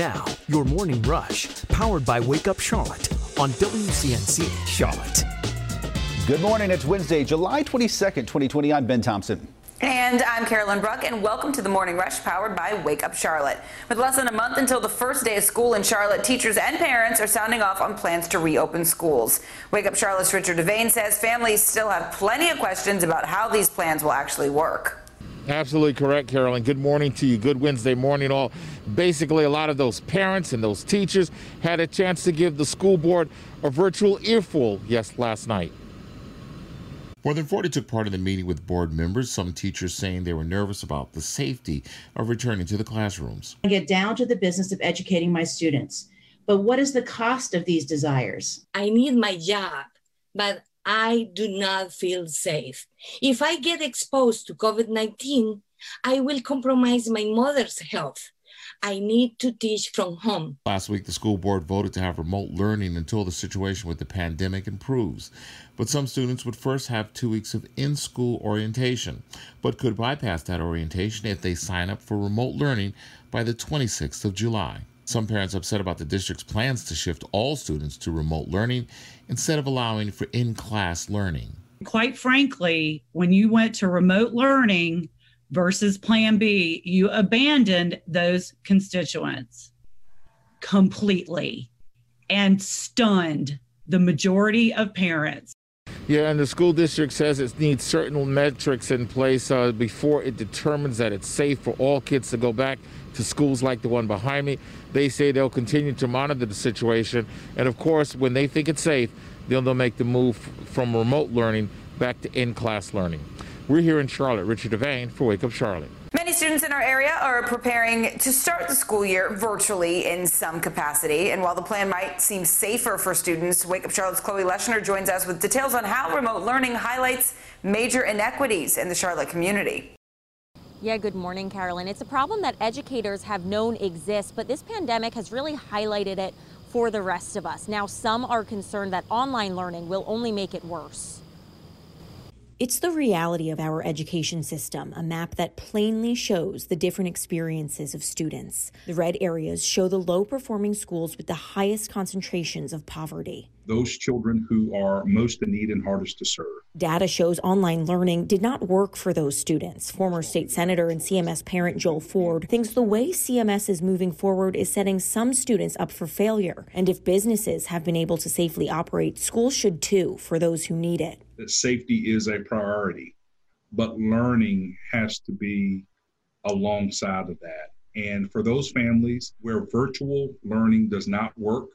Now, your morning rush, powered by Wake Up Charlotte on WCNC Charlotte. Good morning. It's Wednesday, July 22nd, 2020. I'm Ben Thompson. And I'm Carolyn Bruck, and welcome to the Morning Rush powered by Wake Up Charlotte. With less than a month until the first day of school in Charlotte, teachers and parents are sounding off on plans to reopen schools. Wake Up Charlotte's Richard DeVayne says families still have plenty of questions about how these plans will actually work. Absolutely correct, Carolyn. Good morning to you. Good Wednesday morning, all. Basically, a lot of those parents and those teachers had a chance to give the school board a virtual earful, yes, last night. More than 40 took part in the meeting with board members, some teachers saying they were nervous about the safety of returning to the classrooms. I get down to the business of educating my students. But what is the cost of these desires? I need my job, but I do not feel safe. If I get exposed to COVID 19, I will compromise my mother's health. I need to teach from home. Last week, the school board voted to have remote learning until the situation with the pandemic improves. But some students would first have two weeks of in school orientation, but could bypass that orientation if they sign up for remote learning by the 26th of July. Some parents upset about the district's plans to shift all students to remote learning instead of allowing for in class learning. Quite frankly, when you went to remote learning, versus Plan B, you abandoned those constituents completely and stunned the majority of parents. Yeah, and the school district says it needs certain metrics in place uh, before it determines that it's safe for all kids to go back to schools like the one behind me. They say they'll continue to monitor the situation. And of course, when they think it's safe, then they'll make the move from remote learning back to in class learning. We're here in Charlotte. Richard DeVayne for Wake Up Charlotte. Many students in our area are preparing to start the school year virtually in some capacity. And while the plan might seem safer for students, Wake Up Charlotte's Chloe Leshner joins us with details on how remote learning highlights major inequities in the Charlotte community. Yeah, good morning, Carolyn. It's a problem that educators have known exists, but this pandemic has really highlighted it for the rest of us. Now, some are concerned that online learning will only make it worse. It's the reality of our education system, a map that plainly shows the different experiences of students. The red areas show the low performing schools with the highest concentrations of poverty. Those children who are most in need and hardest to serve. Data shows online learning did not work for those students. Former state senator and CMS parent Joel Ford thinks the way CMS is moving forward is setting some students up for failure. And if businesses have been able to safely operate, schools should too for those who need it that safety is a priority, but learning has to be alongside of that. And for those families where virtual learning does not work,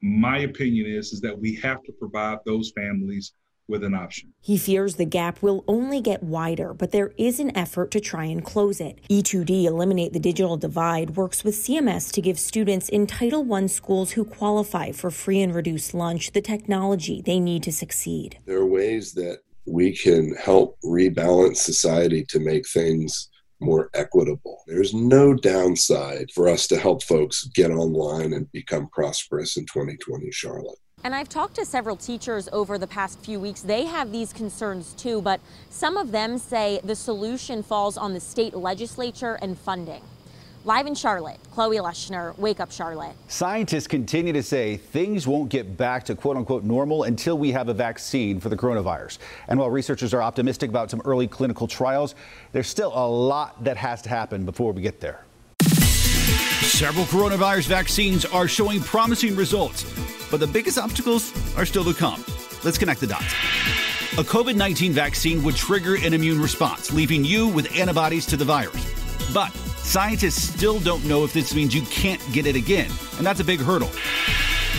my opinion is, is that we have to provide those families with an option. He fears the gap will only get wider, but there is an effort to try and close it. E2D Eliminate the Digital Divide works with CMS to give students in Title I schools who qualify for free and reduced lunch the technology they need to succeed. There are ways that we can help rebalance society to make things more equitable. There's no downside for us to help folks get online and become prosperous in 2020 Charlotte. And I've talked to several teachers over the past few weeks. They have these concerns too, but some of them say the solution falls on the state legislature and funding. Live in Charlotte, Chloe Leshner, Wake Up Charlotte. Scientists continue to say things won't get back to quote unquote normal until we have a vaccine for the coronavirus. And while researchers are optimistic about some early clinical trials, there's still a lot that has to happen before we get there. Several coronavirus vaccines are showing promising results, but the biggest obstacles are still to come. Let's connect the dots. A COVID 19 vaccine would trigger an immune response, leaving you with antibodies to the virus. But scientists still don't know if this means you can't get it again, and that's a big hurdle.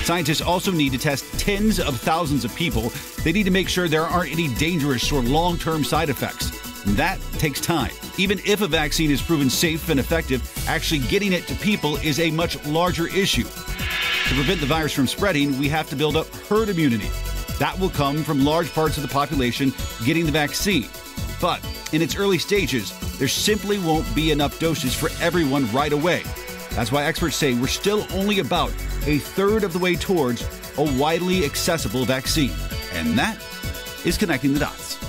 Scientists also need to test tens of thousands of people. They need to make sure there aren't any dangerous or long term side effects. That takes time. Even if a vaccine is proven safe and effective, actually getting it to people is a much larger issue. To prevent the virus from spreading, we have to build up herd immunity. That will come from large parts of the population getting the vaccine. But in its early stages, there simply won't be enough doses for everyone right away. That's why experts say we're still only about a third of the way towards a widely accessible vaccine. And that is connecting the dots.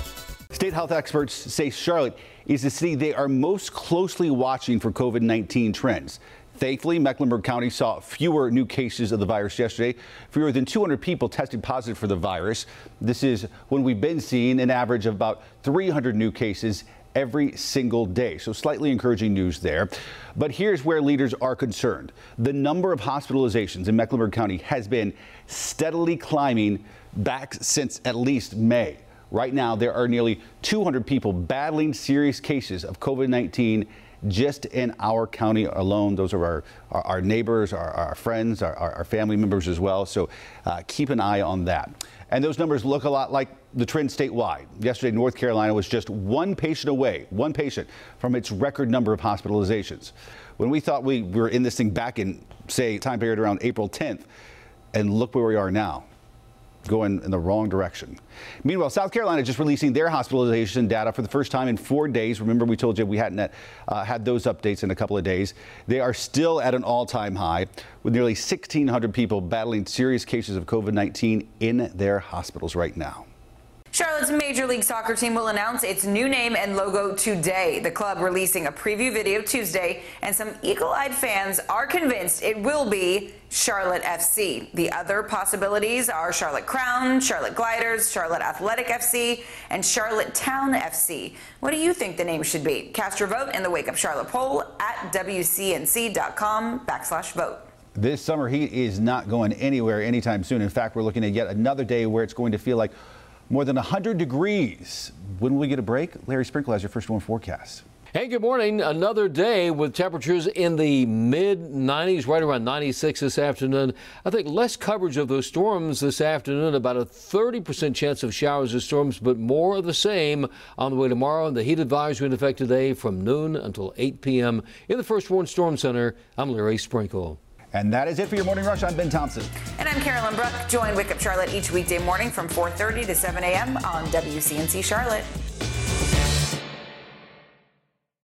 State health experts say Charlotte is the city they are most closely watching for COVID 19 trends. Thankfully, Mecklenburg County saw fewer new cases of the virus yesterday. Fewer than 200 people tested positive for the virus. This is when we've been seeing an average of about 300 new cases every single day. So slightly encouraging news there. But here's where leaders are concerned. The number of hospitalizations in Mecklenburg County has been steadily climbing back since at least May. Right now, there are nearly 200 people battling serious cases of COVID 19 just in our county alone. Those are our, our, our neighbors, our, our friends, our, our, family members as well. So uh, keep an eye on that. And those numbers look a lot like the trend statewide. Yesterday, North Carolina was just one patient away, one patient from its record number of hospitalizations. When we thought we were in this thing back in, say, time period around April 10th, and look where we are now going in the wrong direction. Meanwhile, South Carolina just releasing their hospitalization data for the first time in four days. Remember, we told you we hadn't uh, had those updates in a couple of days. They are still at an all time high, with nearly 1,600 people battling serious cases of COVID 19 in their hospitals right now. Charlotte's Major League Soccer team will announce its new name and logo today. The club releasing a preview video Tuesday, and some eagle eyed fans are convinced it will be Charlotte FC. The other possibilities are Charlotte Crown, Charlotte Gliders, Charlotte Athletic FC, and Charlotte Town FC. What do you think the name should be? Cast your vote in the Wake Up Charlotte poll at WCNC.com backslash vote. This summer heat is not going anywhere anytime soon. In fact, we're looking at yet another day where it's going to feel like more than 100 degrees. When will we get a break? Larry Sprinkle has your First Warn forecast. Hey, good morning. Another day with temperatures in the mid 90s, right around 96 this afternoon. I think less coverage of those storms this afternoon, about a 30% chance of showers or storms, but more of the same on the way tomorrow. And the heat advisory in effect today from noon until 8 p.m. in the First Warn Storm Center. I'm Larry Sprinkle. And that is it for your morning rush. I'm Ben Thompson. And I'm Carolyn Bruck. Join Wake Up Charlotte each weekday morning from 4:30 to 7 a.m. on WCNC Charlotte.